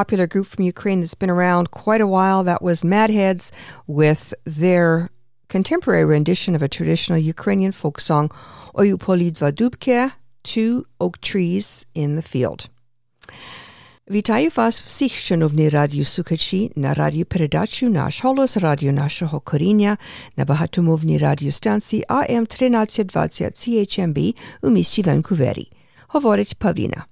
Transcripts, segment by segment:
popular group from Ukraine that's been around quite a while. That was Mad Heads with their contemporary rendition of a traditional Ukrainian folk song, Oyu Polidva Dubke, Two Oak Trees in the Field. Вітаю вас всіх, шановні радіослухачі, на радіопередачу «Наш голос» радіо нашого коріння на багатомовній радіостанції AM 1320 CHMB у місті Ванкувері. Говорить Павліна.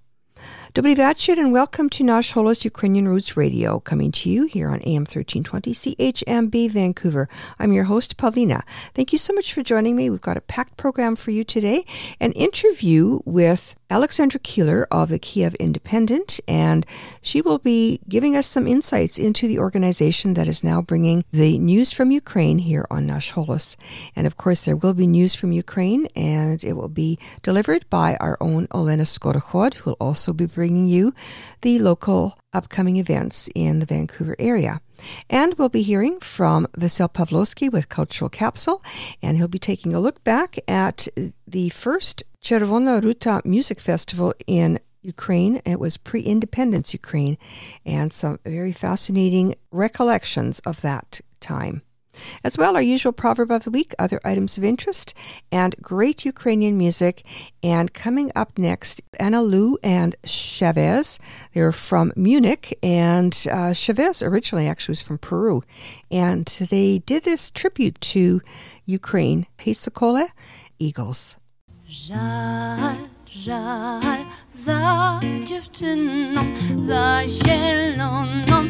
Dobrivachit and welcome to Nash Holos Ukrainian Roots Radio, coming to you here on AM 1320 CHMB Vancouver. I'm your host, Pawlina. Thank you so much for joining me. We've got a packed program for you today an interview with Alexandra Keeler of the Kyiv Independent and she will be giving us some insights into the organization that is now bringing the news from Ukraine here on Nash Holos. And of course, there will be news from Ukraine, and it will be delivered by our own Olena Skorokhod, who will also be bringing you the local upcoming events in the Vancouver area. And we'll be hearing from Vasil Pavlovsky with Kultural Capsule, and he'll be taking a look back at the first Chervona Ruta Music Festival in Ukraine. It was pre independence Ukraine, and some very fascinating recollections of that time. As well, our usual proverb of the week, other items of interest, and great Ukrainian music. And coming up next, Anna Lou and Chavez. They're from Munich, and uh, Chavez originally actually was from Peru. And they did this tribute to Ukraine. Hisokole Eagles. Żal, żal za dziewczyną, za zieloną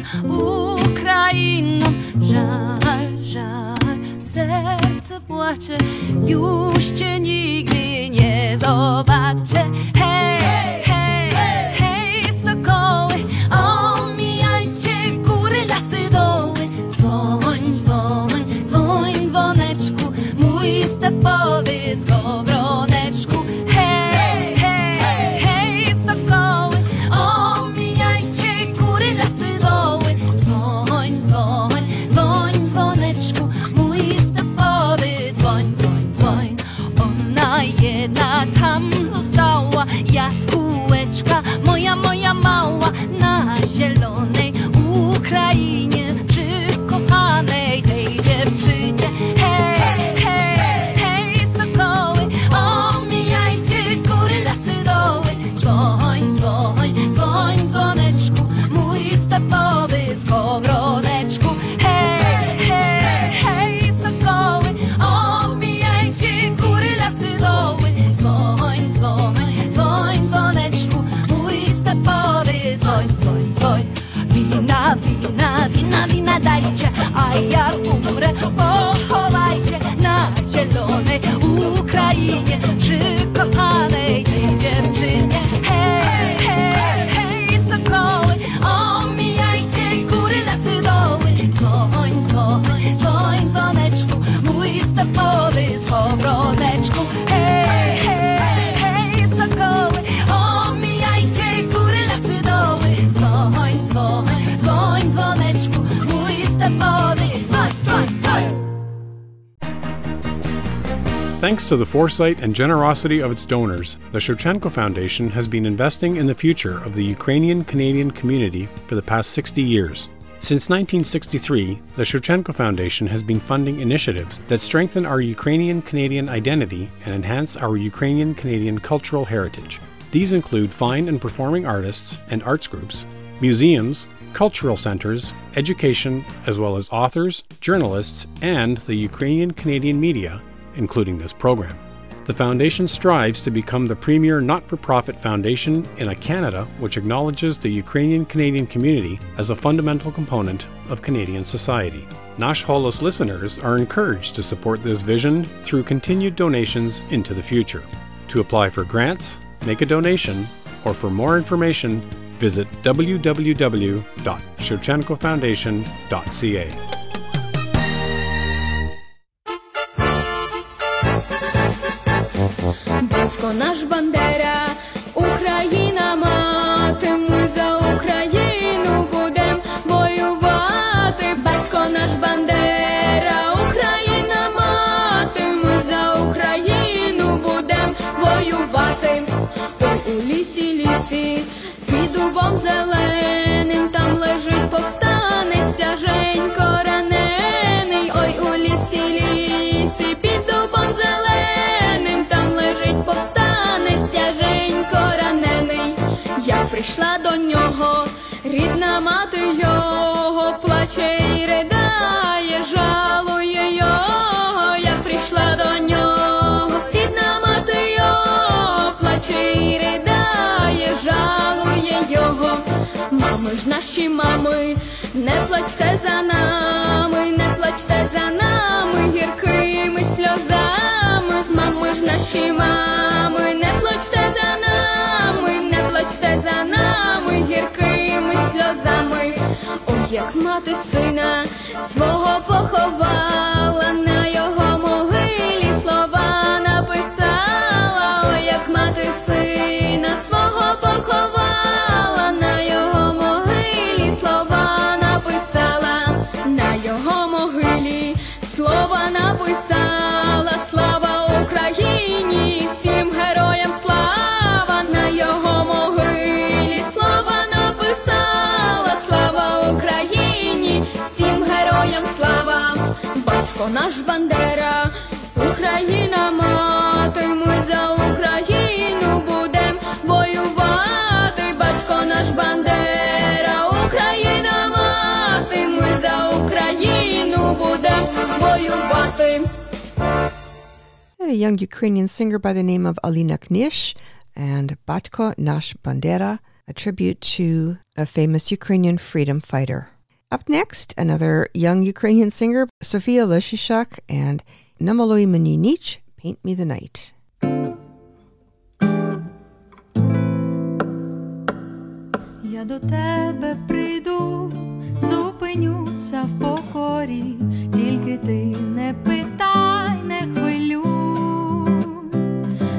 Ukrainą. Żal, żal, serce płacze, już cię nigdy nie zobaczę. Hej, hej, hej, sokoły, omijajcie góry, lasy, doły. Dzwoń, dzwoń, dzwoń, dzwoneczku, mój stepowy skowroneczku. Została, jaskółeczka, moja, moja mała, na zielonej Ukrainie, Thanks to the foresight and generosity of its donors, the Shevchenko Foundation has been investing in the future of the Ukrainian Canadian community for the past 60 years. Since 1963, the Shevchenko Foundation has been funding initiatives that strengthen our Ukrainian Canadian identity and enhance our Ukrainian Canadian cultural heritage. These include fine and performing artists and arts groups, museums, cultural centers, education, as well as authors, journalists, and the Ukrainian Canadian media, including this program. The foundation strives to become the premier not for profit foundation in a Canada which acknowledges the Ukrainian Canadian community as a fundamental component of Canadian society. Nash Holos listeners are encouraged to support this vision through continued donations into the future. To apply for grants, make a donation, or for more information, visit www.shevchenkofoundation.ca. Батько наш Бандера, Україна мати, ми за Україну будем воювати. Батько наш Бандера, Україна мати, ми за Україну будем воювати. У лісі, лісі, під дубом зеленим, там лежить повстанець стяженько прийшла до нього, рідна мати його плаче і ридає, жалує його, я прийшла до нього, рідна мати його плаче і ридає, жалує його. Мами ж наші мами, не плачте за нами, не плачте за нами гіркими сльозами. Мами ж наші мами, плачте нами гіркими сльозами. Ой, як мати сина свого поховала, на його могилі слова написала, ой, як мати сина свого поховала, наш Бандера, Україна мати, ми за Україну будем воювати, батько наш Бандера, Україна мати, ми за Україну будем воювати. And a young Ukrainian singer by the name of Alina Knish and Batko Nash Bandera, a tribute to a famous Ukrainian freedom fighter. Up next, another young Ukrainian singer, Sofia Leshishak and Namaloi Meninich, Paint Me the Night. Я до тебе прийду, зупинюся в покорі, тільки ти не питай, не хвилюй,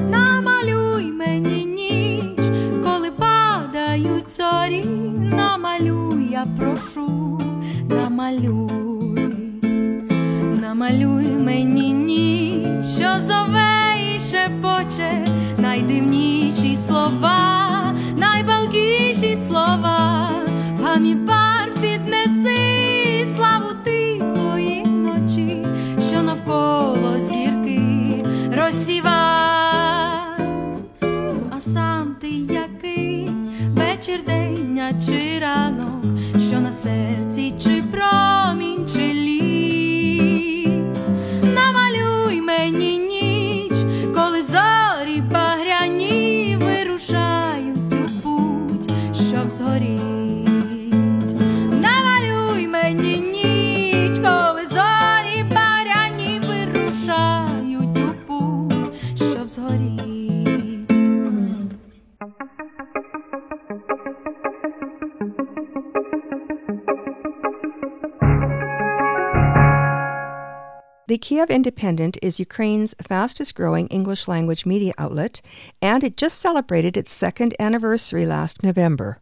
намалюй мені ніч, коли падають зорі, намалюй, я Прошу, намалюй, намалюй мені ніч, що зове і шепоче, найдивніші слова, найпалкіші слова, гамі пар піднеси славу тихої ночі, що навколо зірки розсіва. А сам ти який? Вечір, чи ранок, що на серці, The Kyiv Independent is Ukraine's fastest growing English language media outlet, and it just celebrated its second anniversary last November.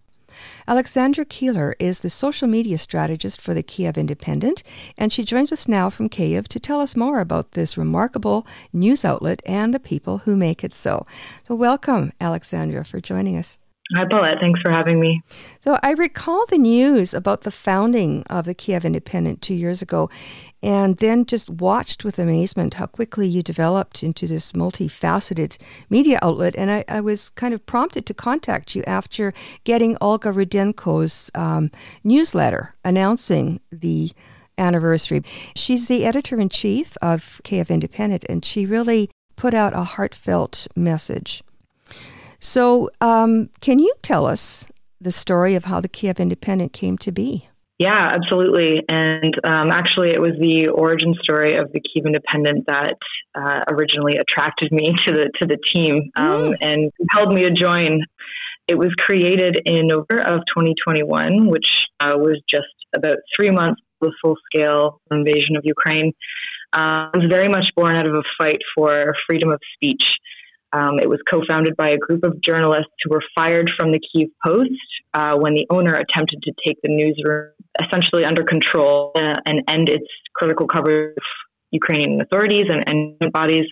Alexandra Keeler is the social media strategist for the Kyiv Independent, and she joins us now from Kiev to tell us more about this remarkable news outlet and the people who make it so. So, welcome, Alexandra, for joining us. Hi, Paulette. Thanks for having me. So, I recall the news about the founding of the Kyiv Independent two years ago, and then just watched with amazement how quickly you developed into this multifaceted media outlet. And I, I was kind of prompted to contact you after getting Olga Rudenko's um, newsletter announcing the anniversary. She's the editor in chief of Kyiv Independent, and she really put out a heartfelt message. So, um, can you tell us the story of how the Kyiv Independent came to be? Yeah, absolutely. And um, actually, it was the origin story of the Kyiv Independent that uh, originally attracted me to the to the team um, mm. and compelled me to join. It was created in November of 2021, which uh, was just about three months the full scale invasion of Ukraine. Uh, it was very much born out of a fight for freedom of speech. Um, it was co founded by a group of journalists who were fired from the Kyiv Post uh, when the owner attempted to take the newsroom essentially under control uh, and end its critical coverage of Ukrainian authorities and, and bodies.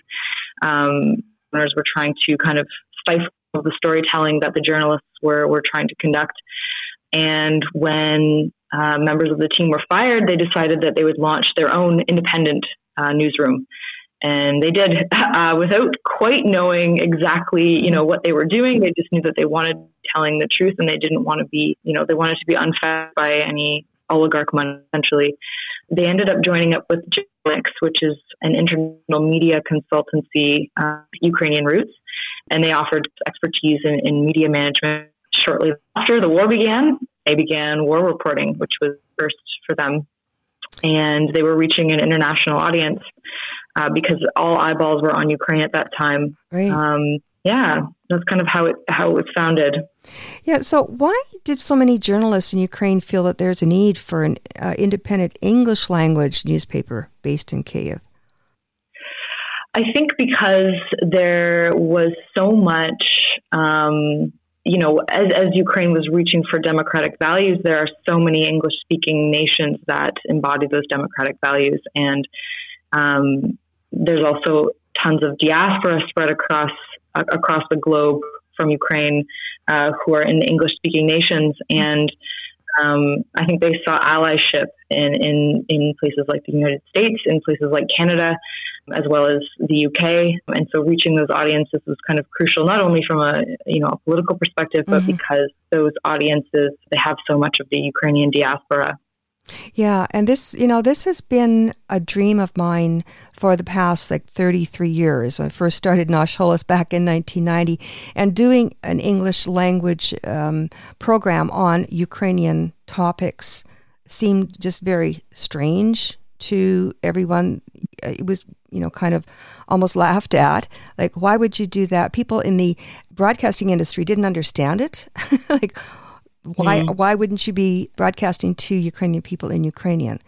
Um, owners were trying to kind of stifle the storytelling that the journalists were, were trying to conduct. And when uh, members of the team were fired, they decided that they would launch their own independent uh, newsroom and they did uh, without quite knowing exactly you know what they were doing they just knew that they wanted telling the truth and they didn't want to be you know they wanted to be unfed by any oligarch money essentially they ended up joining up with Jnomics, which is an international media consultancy uh, ukrainian roots and they offered expertise in, in media management shortly after the war began they began war reporting which was first for them and they were reaching an international audience uh, because all eyeballs were on Ukraine at that time. Right. Um, yeah, that's kind of how it how it was founded. Yeah. So why did so many journalists in Ukraine feel that there's a need for an uh, independent English language newspaper based in Kiev? I think because there was so much. Um, you know, as, as Ukraine was reaching for democratic values, there are so many English speaking nations that embody those democratic values. And um, there's also tons of diaspora spread across uh, across the globe from Ukraine uh, who are in the English speaking nations, and um, I think they saw allyship in, in in places like the United States, in places like Canada, as well as the UK, and so reaching those audiences was kind of crucial, not only from a you know a political perspective, but mm-hmm. because those audiences they have so much of the Ukrainian diaspora. Yeah, and this, you know, this has been a dream of mine for the past like 33 years. I first started Nash Holos back in 1990 and doing an English language um, program on Ukrainian topics seemed just very strange to everyone. It was, you know, kind of almost laughed at. Like, why would you do that? People in the broadcasting industry didn't understand it. like, why mm. why wouldn't you be broadcasting to Ukrainian people in Ukrainian?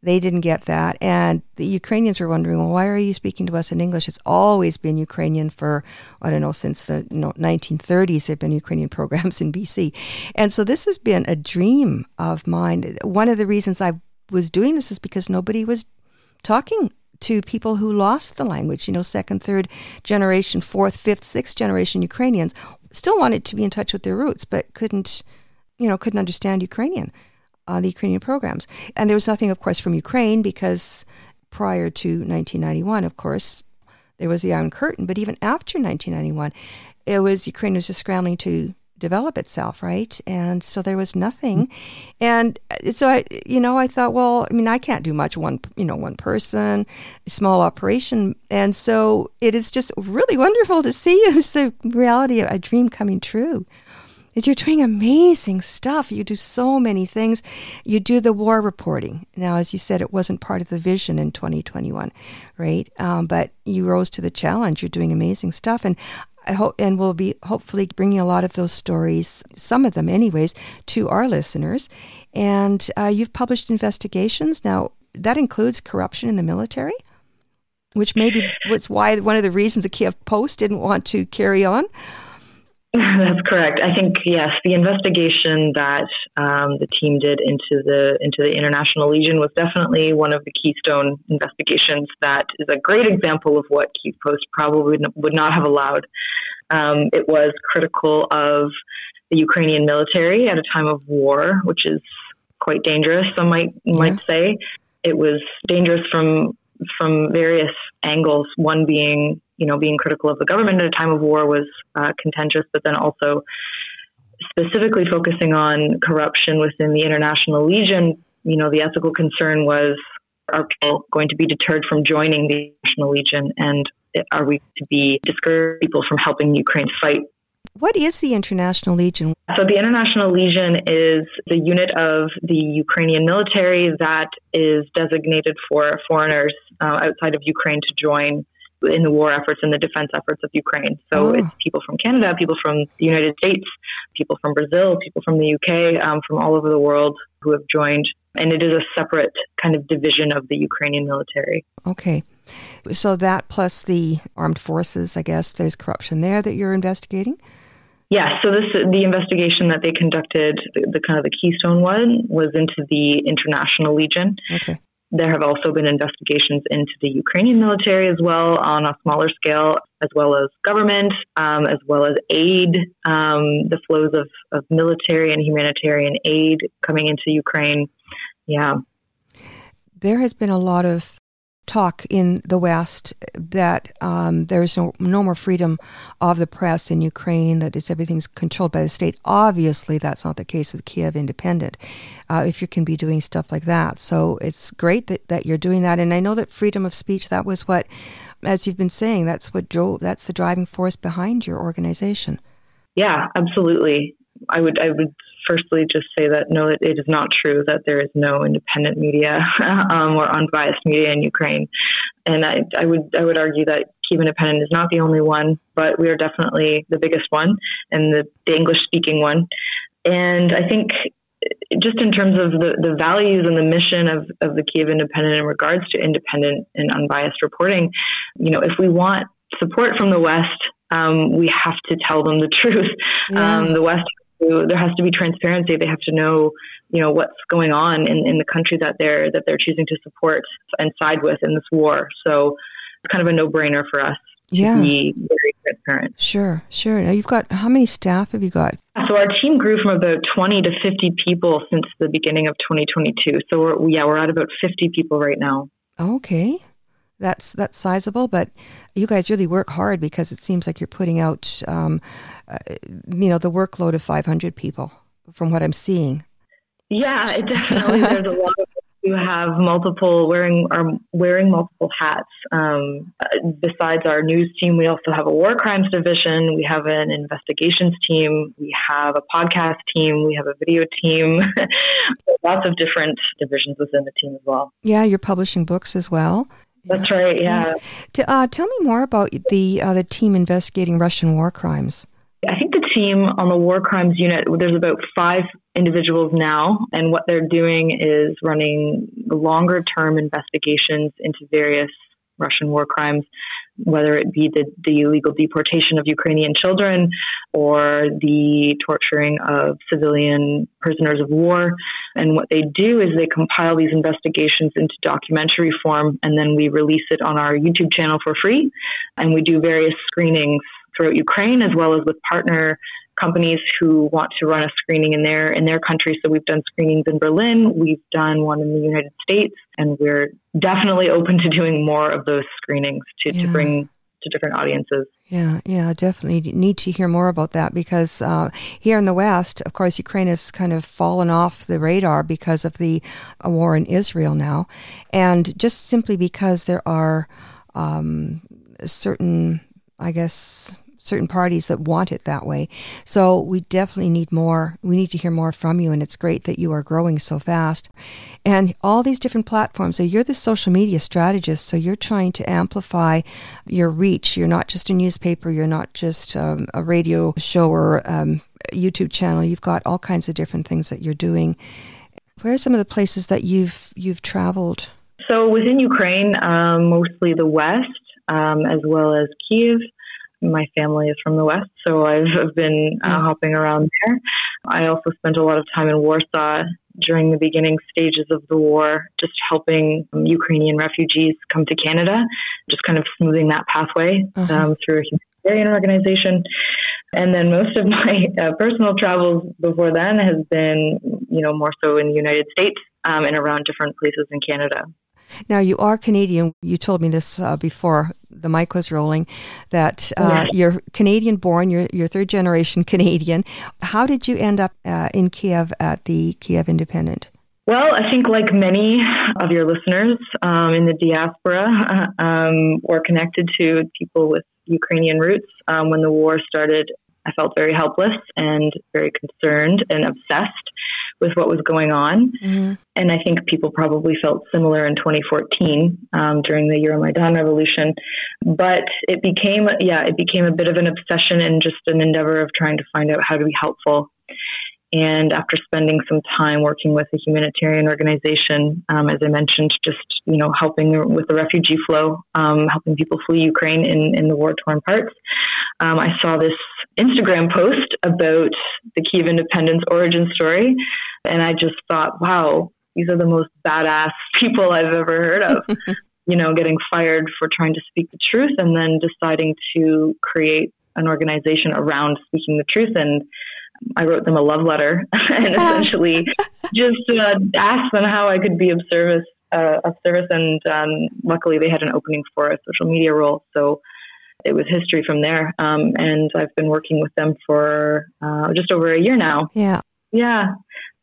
They didn't get that, and the Ukrainians were wondering, well, why are you speaking to us in English? It's always been Ukrainian for I don't know since the 1930s. There've been Ukrainian programs in BC, and so this has been a dream of mine. One of the reasons I was doing this is because nobody was talking to people who lost the language, you know, second, third generation, fourth, fifth, sixth generation Ukrainians still wanted to be in touch with their roots, but couldn't you know, couldn't understand Ukrainian, uh, the Ukrainian programs. And there was nothing, of course, from Ukraine because prior to 1991, of course, there was the Iron Curtain. But even after 1991, it was Ukraine was just scrambling to develop itself, right? And so there was nothing. And uh, so I, you know, I thought, well, I mean, I can't do much one, you know, one person, small operation. And so it is just really wonderful to see it's the reality of a dream coming true you're doing amazing stuff. You do so many things. You do the war reporting. Now, as you said, it wasn't part of the vision in 2021, right? Um, but you rose to the challenge. You're doing amazing stuff. And I hope, and we'll be hopefully bringing a lot of those stories, some of them anyways, to our listeners. And uh, you've published investigations. Now, that includes corruption in the military, which maybe was why one of the reasons the Kyiv Post didn't want to carry on. That's correct. I think yes, the investigation that um, the team did into the into the International Legion was definitely one of the keystone investigations. That is a great example of what Kyiv Post probably would not have allowed. Um, it was critical of the Ukrainian military at a time of war, which is quite dangerous. Some might yeah. might say it was dangerous from from various angles. One being you know, being critical of the government at a time of war was uh, contentious, but then also specifically focusing on corruption within the International Legion, you know, the ethical concern was are people going to be deterred from joining the International Legion and are we to be discourage people from helping Ukraine fight? What is the International Legion? So, the International Legion is the unit of the Ukrainian military that is designated for foreigners uh, outside of Ukraine to join in the war efforts and the defense efforts of Ukraine. So oh. it's people from Canada, people from the United States, people from Brazil, people from the UK, um, from all over the world who have joined. And it is a separate kind of division of the Ukrainian military. Okay. So that plus the armed forces, I guess there's corruption there that you're investigating? Yeah, so this the investigation that they conducted, the, the, kind of the keystone one, was into the International Legion. Okay. There have also been investigations into the Ukrainian military as well on a smaller scale, as well as government, um, as well as aid, um, the flows of, of military and humanitarian aid coming into Ukraine. Yeah. There has been a lot of talk in the West that um, there is no, no more freedom of the press in Ukraine, that it's, everything's controlled by the state. Obviously, that's not the case with Kyiv Independent, uh, if you can be doing stuff like that. So it's great that, that you're doing that. And I know that freedom of speech, that was what, as you've been saying, that's what drove, that's the driving force behind your organization. Yeah, absolutely. I would I would firstly just say that no, it, it is not true that there is no independent media um, or unbiased media in Ukraine, and I, I would I would argue that Kyiv Independent is not the only one, but we are definitely the biggest one and the, the English speaking one. And I think just in terms of the, the values and the mission of, of the Kyiv Independent in regards to independent and unbiased reporting, you know, if we want support from the West, um, we have to tell them the truth. Yeah. Um, the West to, there has to be transparency. They have to know, you know, what's going on in, in the country that they're that they're choosing to support and side with in this war. So it's kind of a no brainer for us yeah. to be very transparent. Sure, sure. Now you've got how many staff have you got? So our team grew from about 20 to 50 people since the beginning of 2022. So we're, yeah, we're at about 50 people right now. Okay that's that's sizable. But you guys really work hard because it seems like you're putting out, um, uh, you know, the workload of 500 people from what I'm seeing. Yeah, it definitely. there's a lot of who have multiple wearing are wearing multiple hats. Um, besides our news team, we also have a war crimes division. We have an investigations team. We have a podcast team. We have a video team. Lots of different divisions within the team as well. Yeah, you're publishing books as well. That's right. Yeah. Uh, tell me more about the uh, the team investigating Russian war crimes. I think the team on the war crimes unit. There's about five individuals now, and what they're doing is running longer term investigations into various Russian war crimes whether it be the, the illegal deportation of Ukrainian children or the torturing of civilian prisoners of war. And what they do is they compile these investigations into documentary form and then we release it on our YouTube channel for free. And we do various screenings throughout Ukraine as well as with partner companies who want to run a screening in their in their country. So we've done screenings in Berlin, we've done one in the United States, and we're definitely open to doing more of those screenings to, yeah. to bring to different audiences. Yeah, yeah, definitely need to hear more about that because uh, here in the West, of course, Ukraine has kind of fallen off the radar because of the uh, war in Israel now, and just simply because there are um, certain, I guess, certain parties that want it that way. So we definitely need more. We need to hear more from you, and it's great that you are growing so fast. And all these different platforms. So you're the social media strategist. So you're trying to amplify your reach. You're not just a newspaper. You're not just um, a radio show or um, YouTube channel. You've got all kinds of different things that you're doing. Where are some of the places that you've you've traveled? So within Ukraine, um, mostly the west, um, as well as Kiev my family is from the West, so I've, been uh, hopping around there. I also spent a lot of time in Warsaw during the beginning stages of the war, just helping um, Ukrainian refugees come to Canada, just kind of smoothing that pathway Uh-huh. um, through a humanitarian organization. And then most of my uh, personal travels before then has been, you know, more so in the United States um, and around different places in Canada. Now you are Canadian. You told me this uh, before the mic was rolling, that uh, Yeah. you're Canadian born. You're you're third generation Canadian. How did you end up uh, in Kiev at the Kiev Independent? Well, I think like many of your listeners um, in the diaspora, um, were connected to people with Ukrainian roots. Um, when the war started, I felt very helpless and very concerned and obsessed with what was going on. And I think people probably felt similar in 2014 um, during the Euromaidan revolution. But it became, yeah, it became a bit of an obsession and just an endeavor of trying to find out how to be helpful. And after spending some time working with a humanitarian organization, um, as I mentioned, just you know helping with the refugee flow, um, helping people flee Ukraine in, in the war torn parts, um, I saw this Instagram post about the Kyiv Independent's origin story, and I just thought, wow, these are the most badass people I've ever heard of. you know, getting fired for trying to speak the truth, and then deciding to create an organization around speaking the truth and I wrote them a love letter and essentially just uh, asked them how I could be of service. Uh, of service, and um, luckily they had an opening for a social media role, so it was history from there. Um, and I've been working with them for uh, just over a year now. Yeah. Yeah,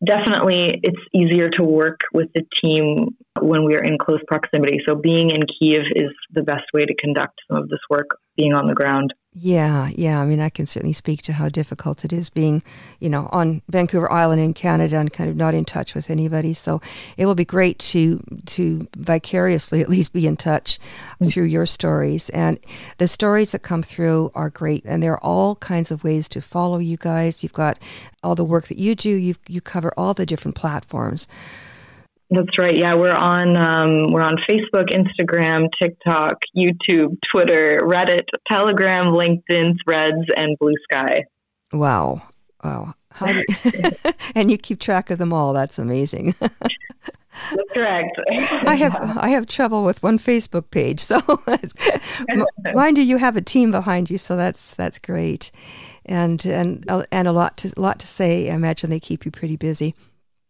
definitely. It's easier to work with the team when we are in close proximity. So being in Kiev is the best way to conduct some of this work, being on the ground. Yeah, yeah. I mean, I can certainly speak to how difficult it is being, you know, on Vancouver Island in Canada and kind of not in touch with anybody. So it will be great to to vicariously at least be in touch mm. through your stories. And the stories that come through are great, and there are all kinds of ways to follow you guys. You've got all the work that you do. You you cover all the different platforms. That's right. Yeah, we're on um, we're on Facebook, Instagram, TikTok, YouTube, Twitter, Reddit, Telegram, LinkedIn, Threads, and Blue Sky. Wow, wow. How do you, and you keep track of them all. That's amazing. That's correct. I have I have trouble with one Facebook page, so mind you, you have a team behind you, so that's that's great, and and and a lot to lot to say. I imagine they keep you pretty busy.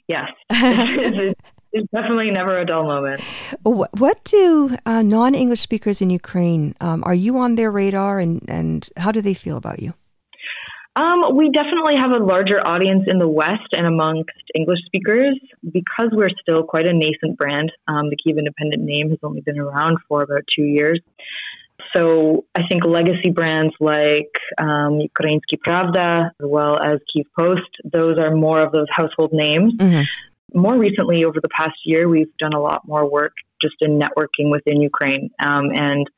yes, it's, it's definitely never a dull moment. What, what do uh, non-English speakers in Ukraine? Um, are you on their radar, and and how do they feel about you? Um, we definitely have a larger audience in the West and amongst English speakers because we're still quite a nascent brand. Um, the Kyiv Independent name has only been around for about two years. So I think legacy brands like um, Ukrainska Pravda, as well as Kyiv Post, those are more of those household names. Mhm. More recently, over the past year, we've done a lot more work just in networking within Ukraine. Um, and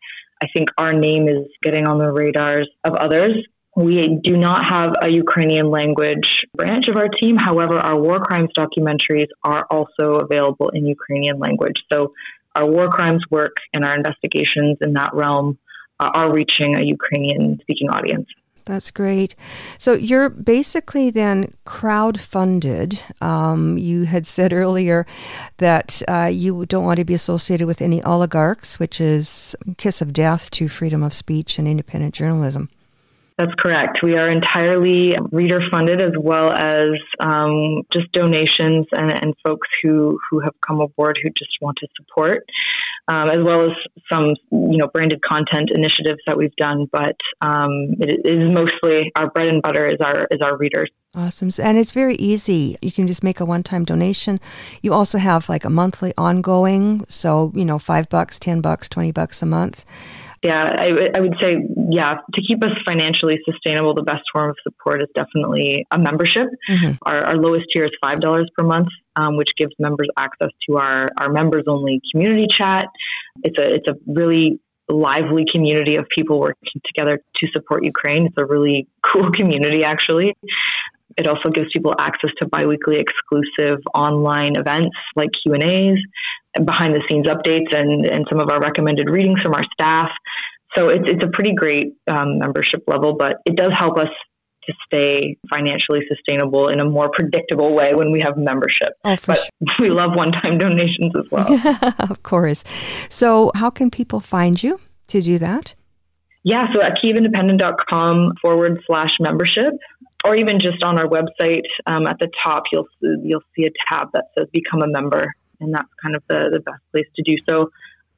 I think our name is getting on the radars of others. We do not have a Ukrainian language branch of our team. However, our war crimes documentaries are also available in Ukrainian language. So our war crimes work and our investigations in that realm uh, are reaching a Ukrainian speaking audience. That's great. So you're basically then crowd-funded. Um, you had said earlier that uh, you don't want to be associated with any oligarchs, which is kiss of death to freedom of speech and independent journalism. That's correct. We are entirely reader funded as well as um, just donations and, and folks who, who have come aboard who just want to support, um, as well as some you know branded content initiatives that we've done. But um, it is mostly our bread and butter is our is our readers. Awesome. And it's very easy. You can just make a one time donation. You also have like a monthly ongoing. So, you know, five bucks, 10 bucks, 20 bucks a month. Yeah, I would say, yeah, to keep us financially sustainable, the best form of support is definitely a membership. Mhm. Our, our lowest tier is $5 per month, um, which gives members access to our, our members only community chat. It's a, it's a really lively community of people working together to support Ukraine. It's a really cool community, actually. It also gives people access to biweekly exclusive online events like Q&As, behind the scenes updates and, and some of our recommended readings from our staff. so it's it's a pretty great um, membership level, but it does help us to stay financially sustainable in a more predictable way when we have membership. Oh, but we love one-time donations as well. of course. So, how can people find you to do that? Yeah, so at kyivindependent.com forward slash membership, or even just on our website um, at the top, you'll you'll see a tab that says "Become a Member," and that's kind of the the best place to do so.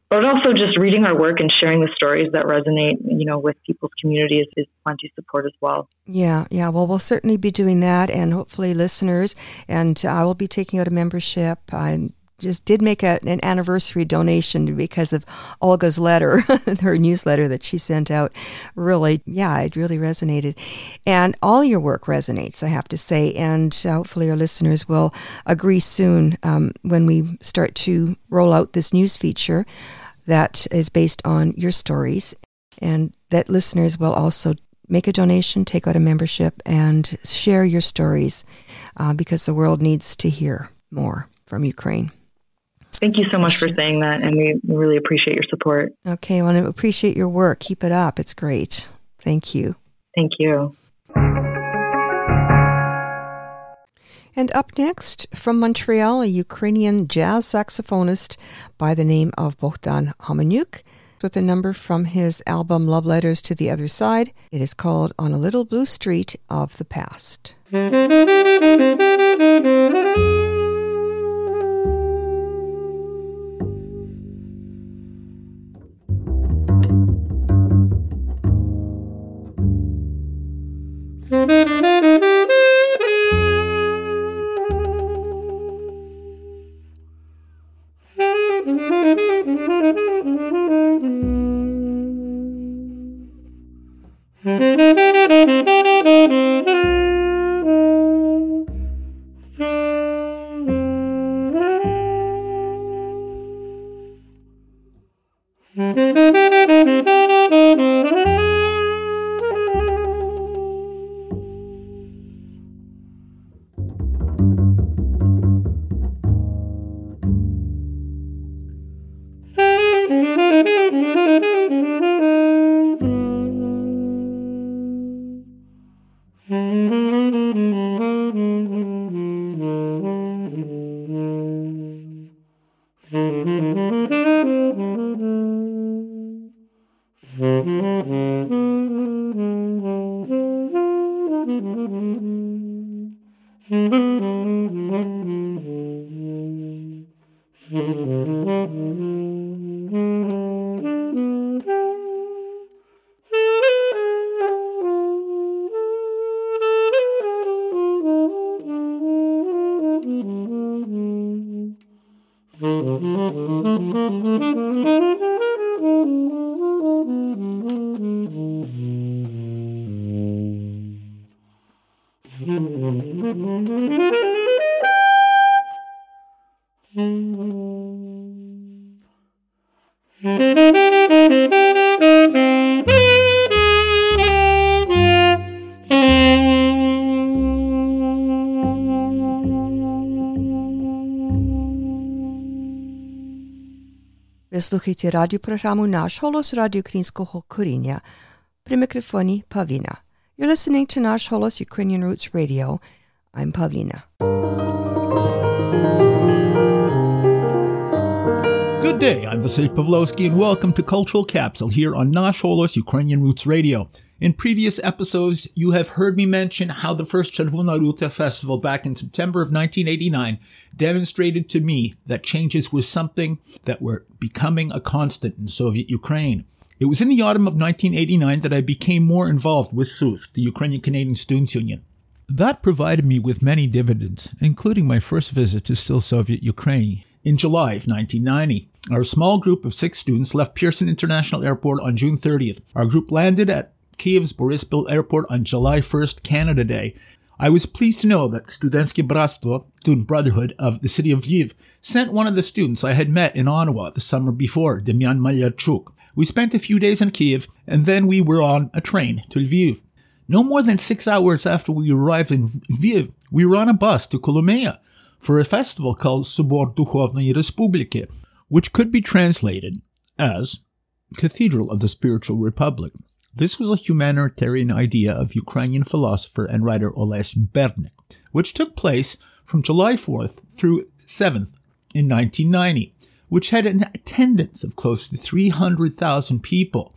But also, just reading our work and sharing the stories that resonate, you know, with people's communities is plenty support as well. Yeah, yeah. Well, we'll certainly be doing that, and hopefully, listeners. And I will be taking out a membership. I just did make a, an anniversary donation because of Olga's letter, her newsletter that she sent out. Really, yeah, it really resonated. And all your work resonates, I have to say. And hopefully, our listeners will agree soon um, when we start to roll out this news feature that is based on your stories, and that listeners will also make a donation, take out a membership, and share your stories uh, because the world needs to hear more from Ukraine. Thank you so much for saying that, and we really appreciate your support. Okay, well, I appreciate your work. Keep it up. It's great. Thank you. Thank you. And up next, from Montreal, a Ukrainian jazz saxophonist by the name of Bohdan Homonyuk with a number from his album Love Letters to the Other Side. It is called On a Little Blue Street of the Past. Вие слухате радиопрограму Наш холос, радио Кринского коріння. При микрофоні Павліна. You're listening to Наш холос, Ukrainian Roots Radio. I'm Pawlina. Good day, I'm Vasily Pavlovsky, and welcome to Kultural Capsule here on Nash Holos Ukrainian Roots Radio. In previous episodes, you have heard me mention how the first Chervona Ruta festival back in September of 1989 demonstrated to me that changes were something that were becoming a constant in Soviet Ukraine. It was in the autumn of 1989 that I became more involved with SUS, the Ukrainian Canadian Students Union. That provided me with many dividends, including my first visit to still Soviet Ukraine. In July of 1990, our small group of six students left Pearson International Airport on June 30th. Our group landed at Kiev's Borispil Airport on July 1st, Canada Day. I was pleased to know that Studentsky Bratstvo, Student Brotherhood of the city of Lviv, sent one of the students I had met in Ottawa the summer before, Demyan Malyarchuk. We spent a few days in Kiev, and then we were on a train to Lviv. No more than six hours after we arrived in Lviv, we were on a bus to Kolomea for a festival called Subor Dukhovnoi Respubliki, which could be translated as Cathedral of the Spiritual Republic. This was a humanitarian idea of Ukrainian philosopher and writer Oles Berdnyk, which took place from July 4th through 7th in 1990, which had an attendance of close to 300,000 people.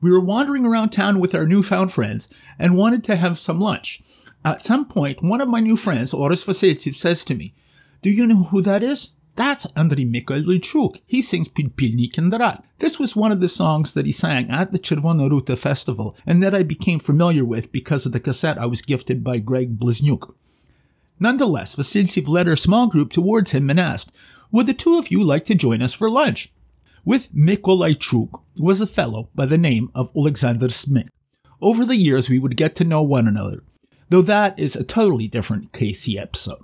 We were wandering around town with our newfound friends and wanted to have some lunch. At some point, one of my new friends, Oris Vasilyev, says to me, Do you know who that is? That's Andriy Mikolaychuk. He sings Pilpilny Kindrat. This was one of the songs that he sang at the Chervona Ruta festival and that I became familiar with because of the cassette I was gifted by Greg Bliznyuk. Nonetheless, Vasilyev led our small group towards him and asked, Would the two of you like to join us for lunch? With Mikolaychuk was a fellow by the name of Alexander Smith. Over the years, we would get to know one another, though that is a totally different Casey episode.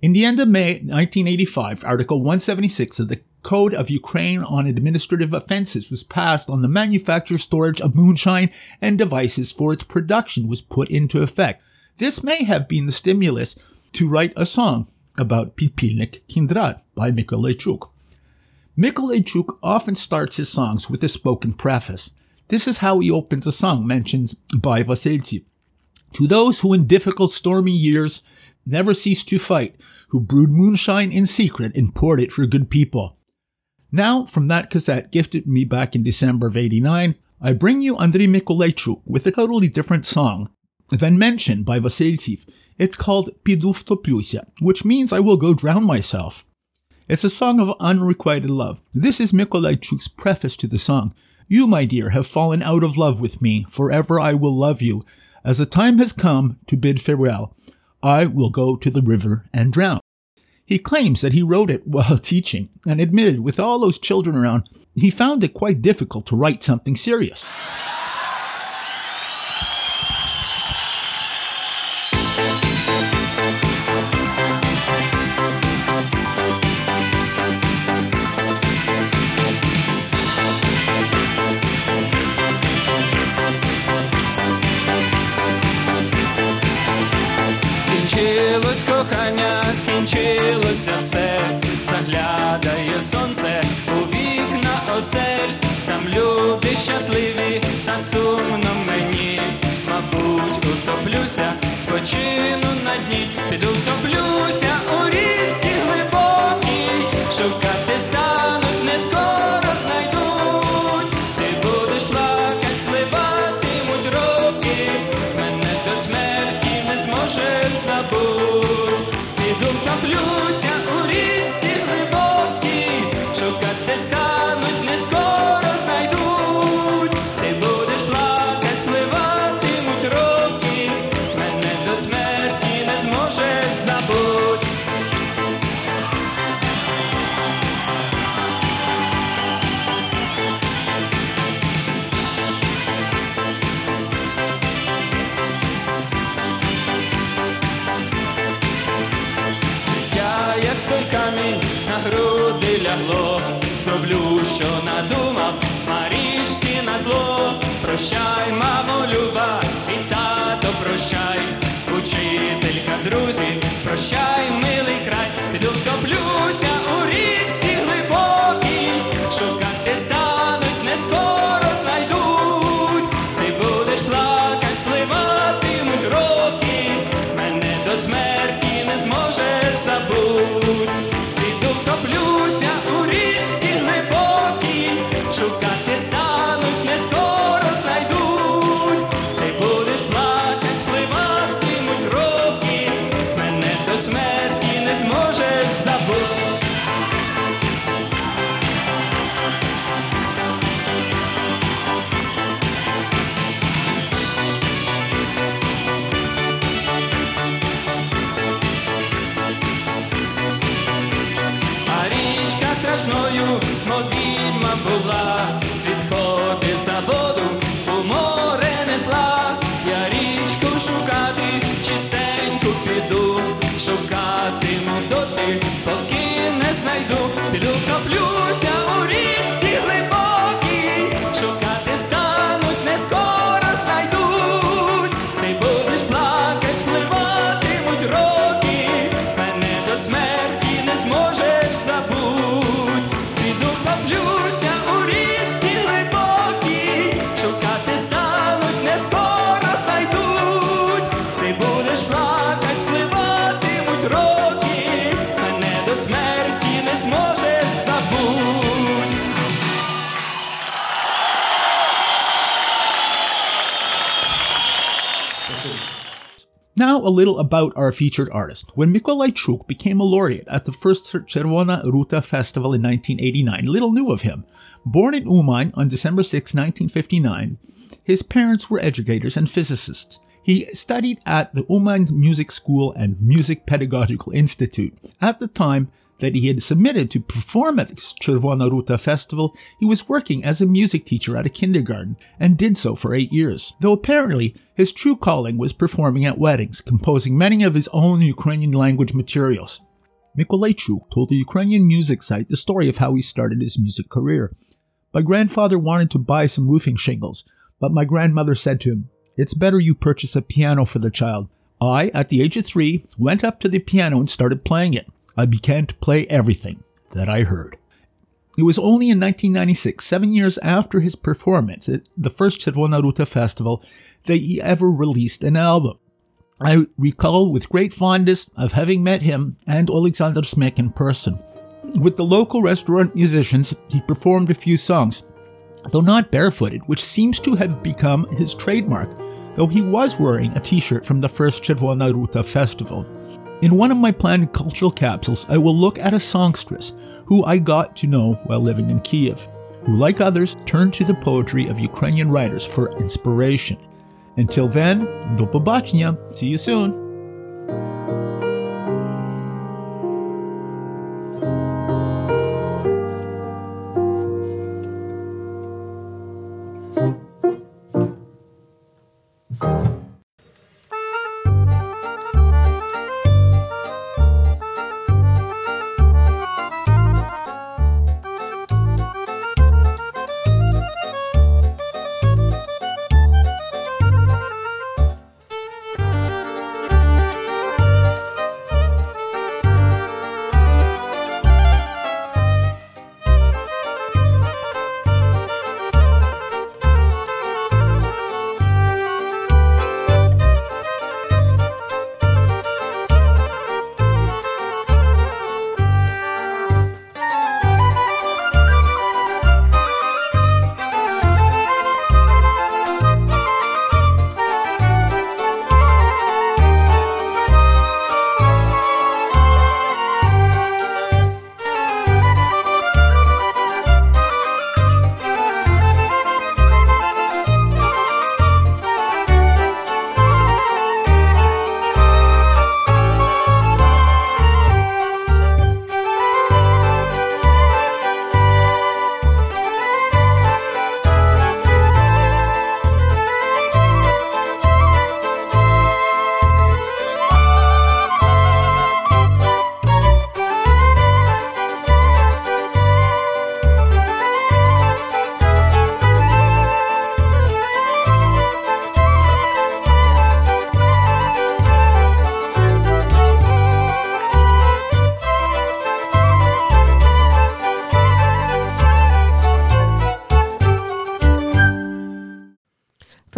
In the end of May 1985, Article 176 of the Code of Ukraine on Administrative Offenses was passed on the manufacture, storage of moonshine and devices for its production was put into effect. This may have been the stimulus to write a song about Pipilnik Kindrat by Mikolaychuk. Mikolaychuk often starts his songs with a spoken preface. This is how he opens a song mentioned by Vasilyev. To those who in difficult stormy years never ceased to fight, who brewed moonshine in secret and poured it for good people. Now, from that cassette gifted me back in December of 89, I bring you Andriy Mikolaychuk with a totally different song than mentioned by Vasilyev. It's called Pidu Vtoplusia, which means I will go drown myself. It's a song of unrequited love. This is Mikolaychuk's preface to the song. You, my dear, have fallen out of love with me. Forever I will love you. As the time has come to bid farewell, I will go to the river and drown. He claims that he wrote it while teaching and admitted with all those children around, he found it quite difficult to write something serious. Скінчилося все, заглядає сонце у вікна осель, там люди щасливі, та сумно мені, мабуть, утоплюся, спочину на дні, піду втоплюся у річці глибокій, шукати стануть, не скоро знайдуть, ти будеш плакать, спливатимуть роки, мене до смерті не зможеш забуть, піду втоплюся друзі, прощаємо. Cupidou a little about our featured artist. When Mikolaychuk became a laureate at the first Chervona Ruta Festival in 1989, little knew of him. Born in Uman on December 6, 1959, his parents were educators and physicists. He studied at the Uman Music School and Music Pedagogical Institute. At the time, that he had submitted to perform at the Chervona Ruta festival, he was working as a music teacher at a kindergarten and did so for eight years. Though apparently his true calling was performing at weddings, composing many of his own Ukrainian language materials. Mikolaychuk told the Ukrainian music site the story of how he started his music career. My grandfather wanted to buy some roofing shingles, but my grandmother said to him, It's better you purchase a piano for the child. I, at the age of three, went up to the piano and started playing it. I began to play everything that I heard. It was only in 1996, seven years after his performance at the first Chervona Ruta festival, that he ever released an album. I recall with great fondness of having met him and Alexander Smek in person. With the local restaurant musicians, he performed a few songs, though not barefooted, which seems to have become his trademark, though he was wearing a t shirt from the first Chervona Ruta festival. In one of my planned Kultural Capsules, I will look at a songstress who I got to know while living in Kiev, who, like others, turned to the poetry of Ukrainian writers for inspiration. Until then, do. See you soon.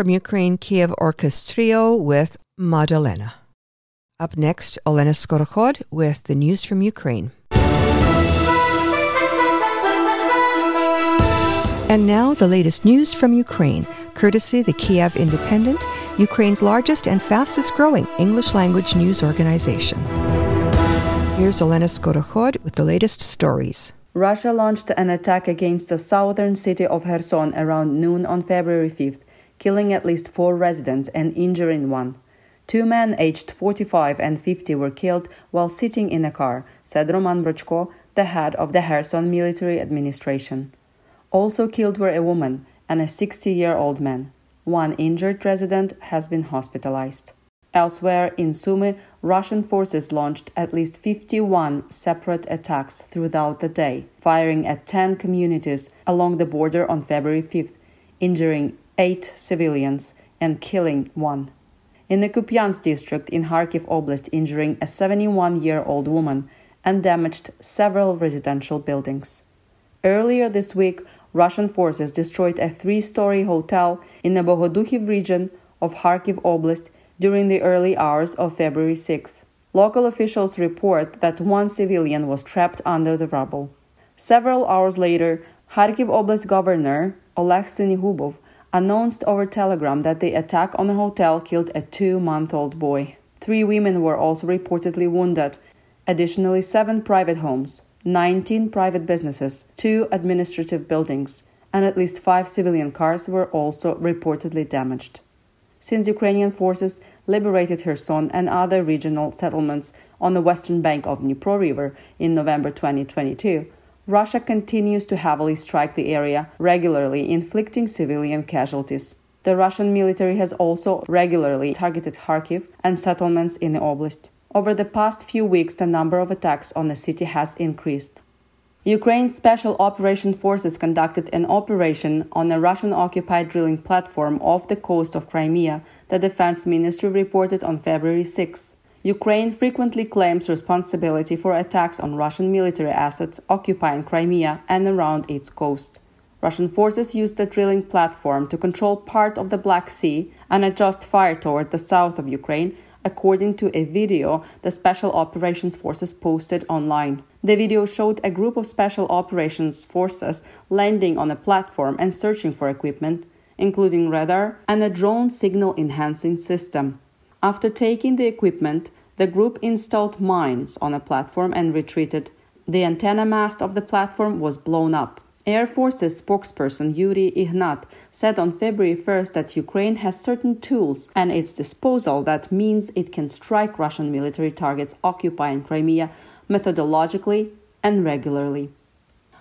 From Ukraine, Kiev Orchestra Trio with Madalena. Up next, Olena Skorokhod with the news from Ukraine. And now, the latest news from Ukraine, courtesy the Kyiv Independent, Ukraine's largest and fastest growing English language news organization. Here's Olena Skorokhod with the latest stories. Russia launched an attack against the southern city of Kherson around noon on February 5th, killing at least four residents and injuring one. Two men aged 45 and 50 were killed while sitting in a car, said Roman Mrochko, the head of the Kherson military administration. Also killed were a woman and a 60 year old man. One injured resident has been hospitalized. Elsewhere in Sumy, Russian forces launched at least 51 separate attacks throughout the day, firing at 10 communities along the border on February 5th, injuring eight civilians and killing one. In the Kupiansk district in Kharkiv Oblast, injuring a 71 year old woman and damaged several residential buildings. Earlier this week, Russian forces destroyed a three story hotel in the Bohodukhiv region of Kharkiv Oblast during the early hours of February 6. Local officials report that one civilian was trapped under the rubble. Several hours later, Kharkiv Oblast Governor Oleg Syniehubov announced over telegram that the attack on the hotel killed a two month old boy. Three women were also reportedly wounded. Additionally, seven private homes, 19 private businesses, two administrative buildings, and at least five civilian cars were also reportedly damaged. Since Ukrainian forces liberated Kherson and other regional settlements on the western bank of Dnipro River in November 2022, Russia continues to heavily strike the area, regularly inflicting civilian casualties. The Russian military has also regularly targeted Kharkiv and settlements in the oblast. Over the past few weeks, the number of attacks on the city has increased. Ukraine's Special Operation Forces conducted an operation on a Russian occupied drilling platform off the coast of Crimea, the Defense Ministry reported on February 6. Ukraine frequently claims responsibility for attacks on Russian military assets occupying Crimea and around its coast. Russian forces used the drilling platform to control part of the Black Sea and adjust fire toward the south of Ukraine according to a video the Special Operations Forces posted online. The video showed a group of Special Operations Forces landing on a platform and searching for equipment, including radar and a drone signal enhancing system. After taking the equipment, the group installed mines on a platform and retreated. The antenna mast of the platform was blown up. Air Force's spokesperson Yuri Ignat said on February 1st that Ukraine has certain tools at its disposal that means it can strike Russian military targets occupying Crimea methodologically and regularly.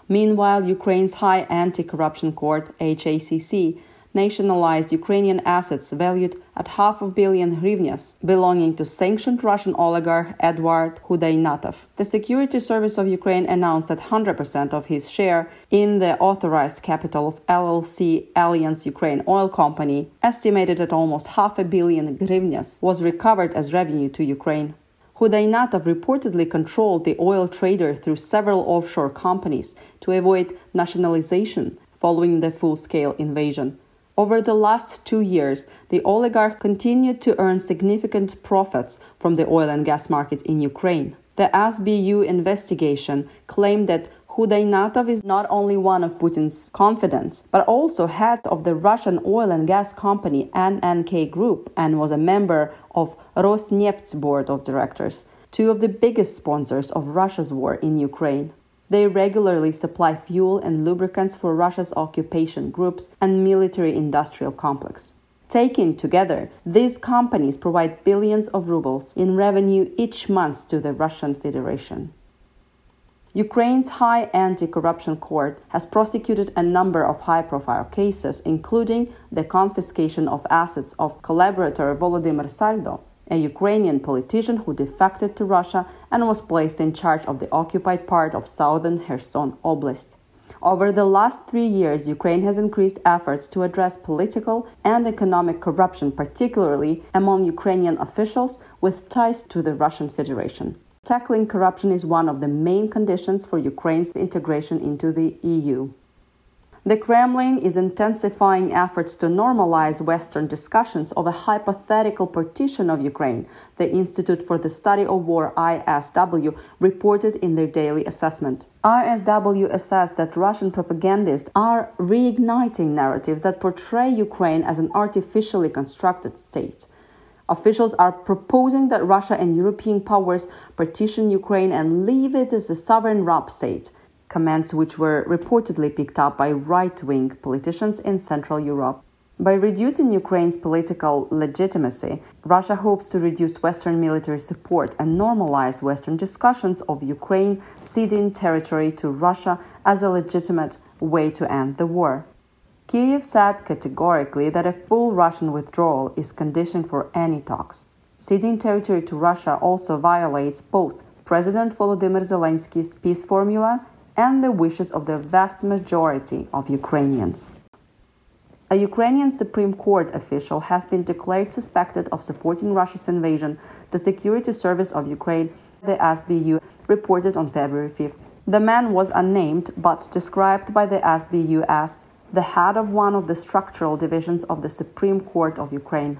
Meanwhile, Ukraine's High Anti Corruption Court, HACC, nationalized Ukrainian assets valued at half a billion hryvnias belonging to sanctioned Russian oligarch Eduard Khudainatov. The Security Service of Ukraine announced that 100% of his share in the authorized capital of LLC Alliance Ukraine Oil Company, estimated at almost half a billion hryvnias, was recovered as revenue to Ukraine. Khudainatov reportedly controlled the oil trader through several offshore companies to avoid nationalization following the full scale invasion. Over the last two years, the oligarch continued to earn significant profits from the oil and gas market in Ukraine. The SBU investigation claimed that Khudainatov is not only one of Putin's confidants, but also head of the Russian oil and gas company NNK Group and was a member of Rosneft's board of directors, two of the biggest sponsors of Russia's war in Ukraine. They regularly supply fuel and lubricants for Russia's occupation groups and military industrial complex. Taken together, these companies provide billions of rubles in revenue each month to the Russian Federation. Ukraine's High Anti Corruption Court has prosecuted a number of high profile cases, including the confiscation of assets of collaborator Volodymyr Saldo, a Ukrainian politician who defected to Russia and was placed in charge of the occupied part of southern Kherson Oblast. Over the last three years, Ukraine has increased efforts to address political and economic corruption, particularly among Ukrainian officials with ties to the Russian Federation. Tackling corruption is one of the main conditions for Ukraine's integration into the EU. The Kremlin is intensifying efforts to normalize Western discussions of a hypothetical partition of Ukraine, the Institute for the Study of War ISW reported in their daily assessment. ISW assessed that Russian propagandists are reigniting narratives that portray Ukraine as an artificially constructed state. Officials are proposing that Russia and European powers partition Ukraine and leave it as a sovereign rump state comments which were reportedly picked up by right wing politicians in Central Europe. By reducing Ukraine's political legitimacy, Russia hopes to reduce Western military support and normalize Western discussions of Ukraine ceding territory to Russia as a legitimate way to end the war. Kiev said categorically that a full Russian withdrawal is condition for any talks. Ceding territory to Russia also violates both President Volodymyr Zelensky's peace formula and the wishes of the vast majority of Ukrainians. A Ukrainian Supreme Court official has been declared suspected of supporting Russia's invasion, the Security Service of Ukraine, the SBU, reported on February 5th. The man was unnamed but described by the SBU as the head of one of the structural divisions of the Supreme Court of Ukraine.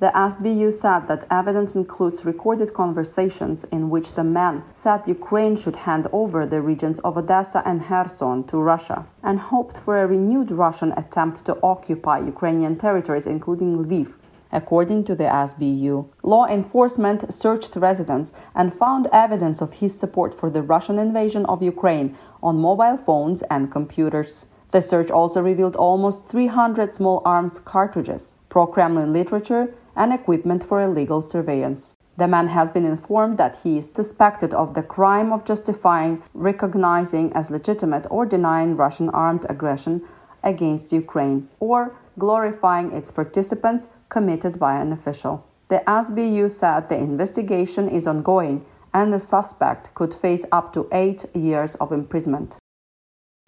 The SBU said that evidence includes recorded conversations in which the man said Ukraine should hand over the regions of Odessa and Kherson to Russia and hoped for a renewed Russian attempt to occupy Ukrainian territories, including Lviv, According to the SBU, law enforcement searched residence and found evidence of his support for the Russian invasion of Ukraine on mobile phones and computers. The search also revealed almost 300 small arms cartridges, pro Kremlin literature, and equipment for illegal surveillance. The man has been informed that he is suspected of the crime of justifying, recognizing as legitimate, or denying Russian armed aggression against Ukraine, or glorifying its participants committed by an official. The SBU said the investigation is ongoing and the suspect could face up to eight years of imprisonment.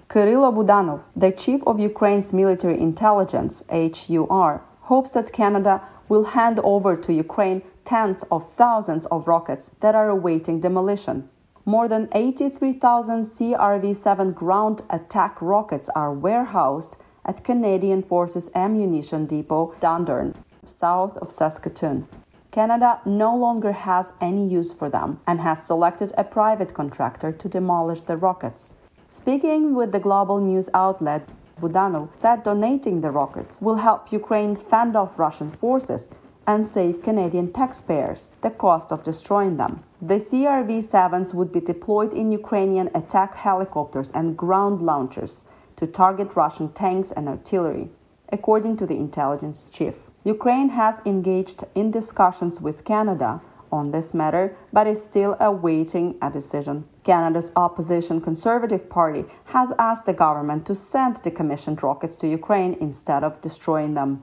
Kyrylo Budanov, the chief of Ukraine's military intelligence, HUR, hopes that Canada will hand over to Ukraine tens of thousands of rockets that are awaiting demolition. More than 83,000 CRV 7 ground attack rockets are warehoused at Canadian Forces Ammunition Depot, Dundurn, south of Saskatoon. Canada no longer has any use for them and has selected a private contractor to demolish the rockets. Speaking with the global news outlet, Budanov said donating the rockets will help Ukraine fend off Russian forces and save Canadian taxpayers the cost of destroying them. The CRV 7s would be deployed in Ukrainian attack helicopters and ground launchers to target Russian tanks and artillery, according to the intelligence chief. Ukraine has engaged in discussions with Canada on this matter, but is still awaiting a decision. Canada's opposition Conservative Party has asked the government to send decommissioned rockets to Ukraine instead of destroying them.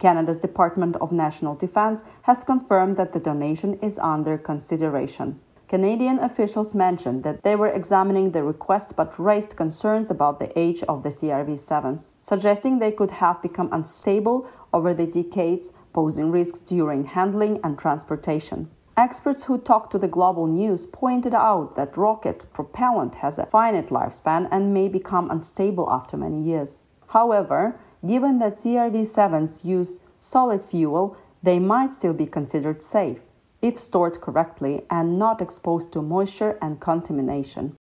Canada's Department of National Defence has confirmed that the donation is under consideration. Canadian officials mentioned that they were examining the request but raised concerns about the age of the CRV 7s, suggesting they could have become unstable over the decades, posing risks during handling and transportation. Experts who talked to the Global News pointed out that rocket propellant has a finite lifespan and may become unstable after many years. However, given that CRV 7s use solid fuel, they might still be considered safe if stored correctly and not exposed to moisture and contamination.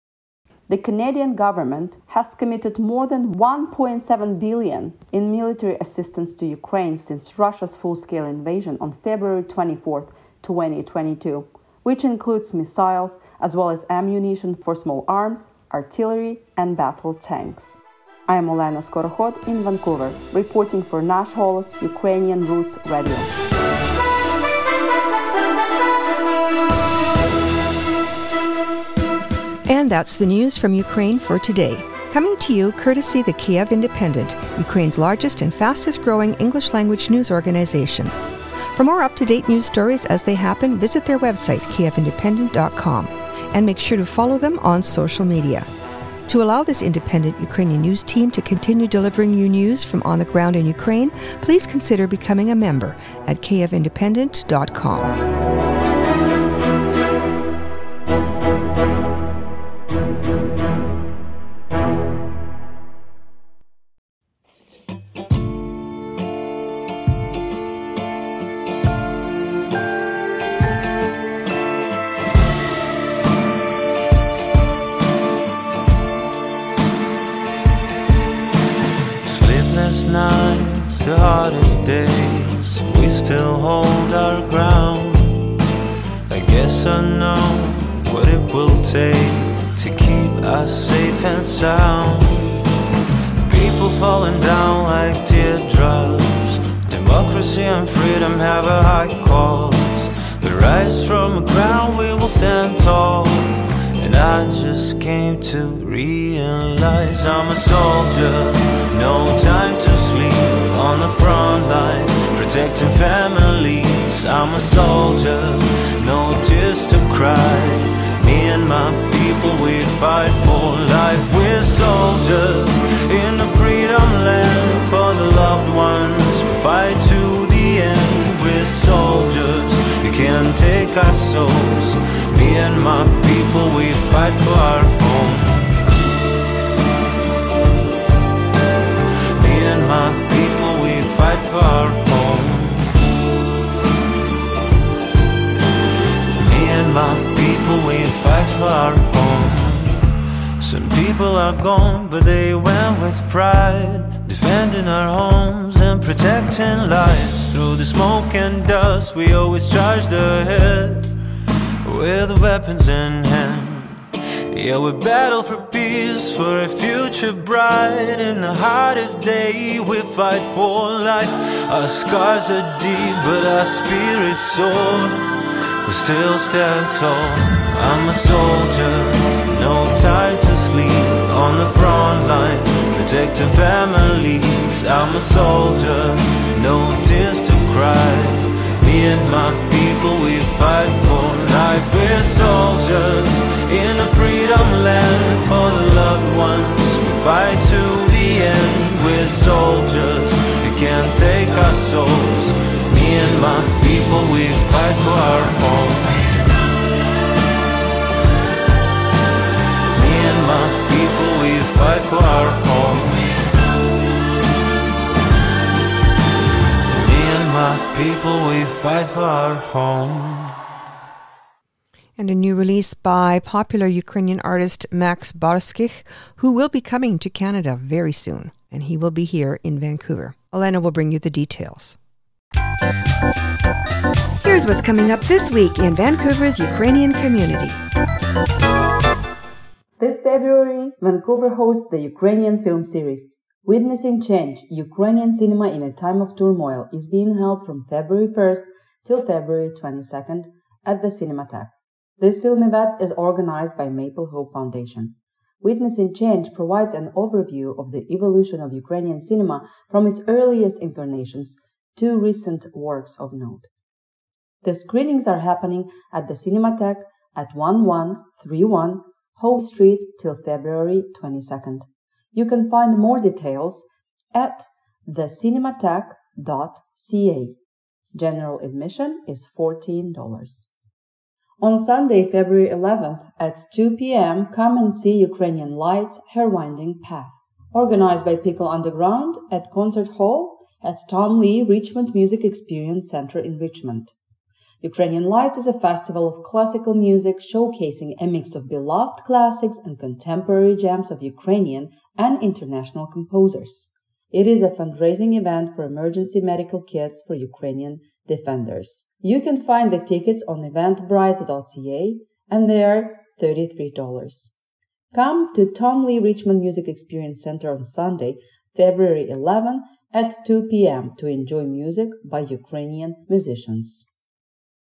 The Canadian government has committed more than 1.7 billion in military assistance to Ukraine since Russia's full-scale invasion on February 24, 2022, which includes missiles as well as ammunition for small arms, artillery, and battle tanks. I am Olena Skorokhod in Vancouver, reporting for Nash Holos Ukrainian Roots Radio. And that's the news from Ukraine for today. Coming to you courtesy the Kyiv Independent, Ukraine's largest and fastest growing English language news organization. For more up to date news stories as they happen, visit their website, kyivindependent.com, and make sure to follow them on social media. To allow this independent Ukrainian news team to continue delivering you news from on the ground in Ukraine, please consider becoming a member at kyivindependent.com. people, we fight for life. We're soldiers in the freedom land for the loved ones. We fight to the end. We're soldiers, you can't take our souls. Me and my people, we fight for our people, we fight for our home. Some people are gone, but they went with pride. Defending our homes and protecting lives. Through the smoke and dust, we always charged ahead with weapons in hand. Yeah, we battle for peace, for a future bright. In the hottest day, we fight for life. Our scars are deep, but our spirits soar. Still stand tall. I'm a soldier, no time to sleep on the front line, protecting families. I'm a soldier, no tears to cry. Me and my people, we fight for life. We're soldiers in a freedom land for the loved ones. We fight to the end. We're soldiers, you can't take our souls. Me and my people, we fight for our home. Me and my people, we fight for our home. Me and my people, we fight for our home. And a new release by popular Ukrainian artist Max Barskih, who will be coming to Canada very soon. And he will be here in Vancouver. Elena will bring you the details. Here's what's coming up this week in Vancouver's Ukrainian community. This February, Vancouver hosts the Ukrainian film series. Witnessing Change Ukrainian Cinema in a Time of Turmoil is being held from February 1st till February 22nd at the Cinematheque. This film event is organized by Maple Hope Foundation. Witnessing Change provides an overview of the evolution of Ukrainian cinema from its earliest incarnations to recent works of note. The screenings are happening at the Cinematheque at 1131 Hope Street till February 22nd. You can find more details at thecinematheque.ca. General admission is $14. On Sunday, February 11th at 2 p.m., come and see Ukrainian Lights Hair Winding Path, organized by Pickle Underground at Concert Hall at Tom Lee Richmond Music Experience Center in Richmond. Ukrainian Lights is a festival of classical music showcasing a mix of beloved classics and contemporary gems of Ukrainian and international composers. It is a fundraising event for emergency medical kits for Ukrainian defenders. You can find the tickets on eventbrite.ca and they are $33. Come to Tom Lee Richmond Music Experience Center on Sunday, February 11 at 2 p.m. to enjoy music by Ukrainian musicians.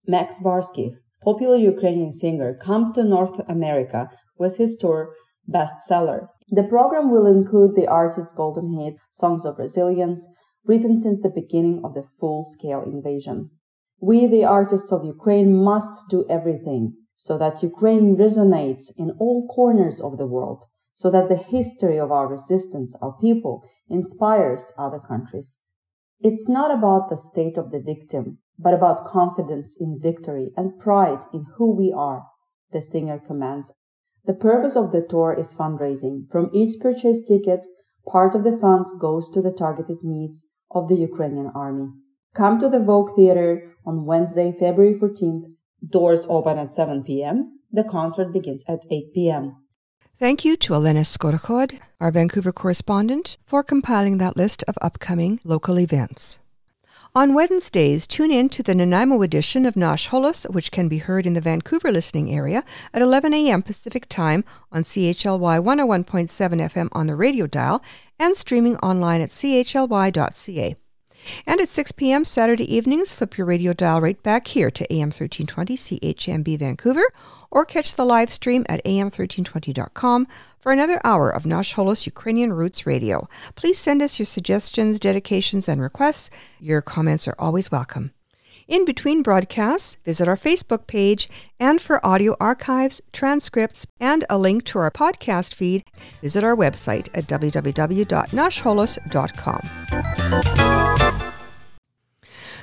Max Barsky, popular Ukrainian singer, comes to North America with his tour Bestseller. The program will include the artist's golden hit Songs of Resilience, written since the beginning of the full-scale invasion. We, the artists of Ukraine, must do everything so that Ukraine resonates in all corners of the world, so that the history of our resistance, our people, inspires other countries. It's not about the state of the victim, but about confidence in victory and pride in who we are, the singer commands. The purpose of the tour is fundraising. From each purchased ticket, part of the funds goes to the targeted needs of the Ukrainian army. Come to the Vogue Theater on Wednesday, February 14th. Doors open at 7 p.m. The concert begins at 8 p.m. Thank you to Elena Skorokhod, our Vancouver correspondent, for compiling that list of upcoming local events. On Wednesdays, tune in to the Nanaimo edition of Nash Holos, which can be heard in the Vancouver listening area at 11 a.m. Pacific Time on CHLY 101.7 FM on the radio dial and streaming online at chly.ca. And at 6 p.m. Saturday evenings, flip your radio dial right back here to AM 1320 CHMB Vancouver or catch the live stream at am1320.com for another hour of Nash Holos Ukrainian Roots Radio. Please send us your suggestions, dedications, and requests. Your comments are always welcome. In between broadcasts, visit our Facebook page, and for audio archives, transcripts, and a link to our podcast feed, visit our website at www.nashholos.com.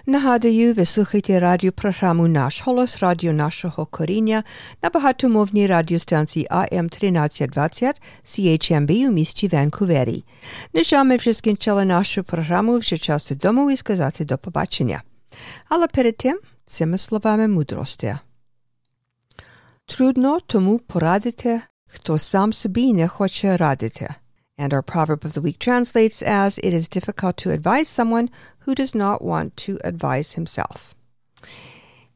Нагадую, ви слухаєте радіопрограму «Наш голос» радіо нашого коріння на багатомовній радіостанції АМ 1320 CHMB у місті Ванкувері. На жаль, ми вже скінчили нашу програму, вже час додому і сказати до побачення. Але перед тим цими словами мудрості. Трудно тому порадити, хто сам собі не хоче радити. And our proverb of the week translates as It is difficult to advise someone who does not want to advise himself.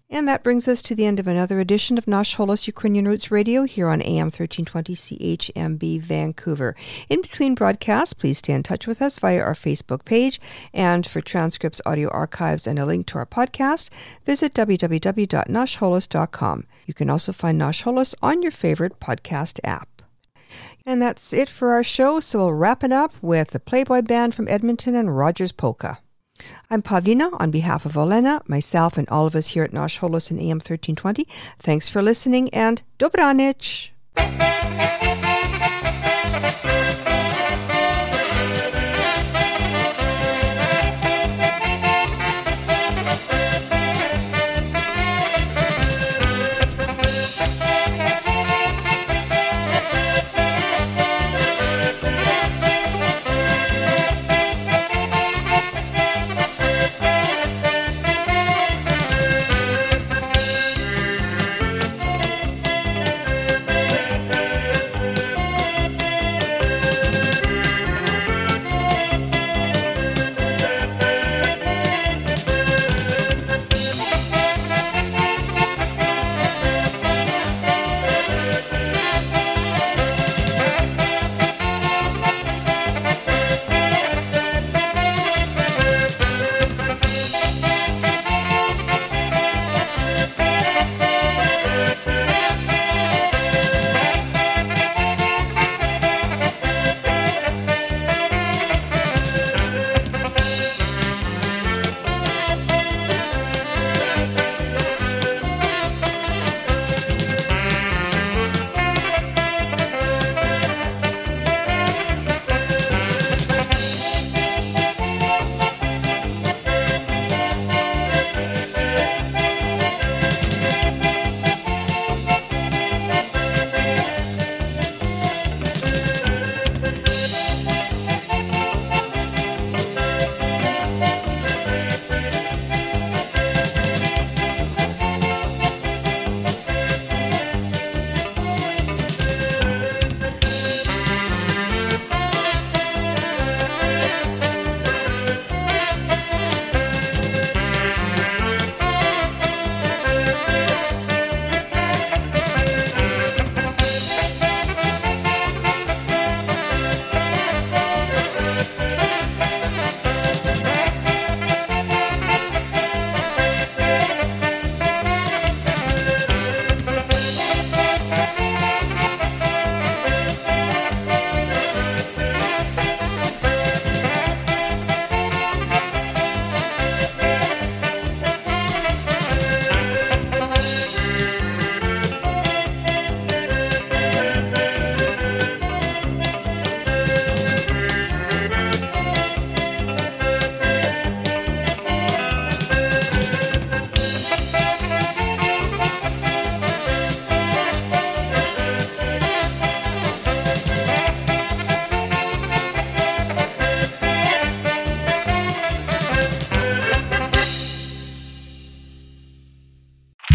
And that brings us to the end of another edition of Nash Holos Ukrainian Roots Radio here on AM 1320 CHMB Vancouver. In between broadcasts, please stay in touch with us via our Facebook page. And for transcripts, audio archives, and a link to our podcast, visit www.nashholos.com. You can also find Nash Holos on your favorite podcast app. And that's it for our show, so we'll wrap it up with the Playboy Band from Edmonton and Rogers Polka. I'm Pawlina on behalf of Olena, myself, and all of us here at Nash Holos and AM 1320. Thanks for listening and Dobranich!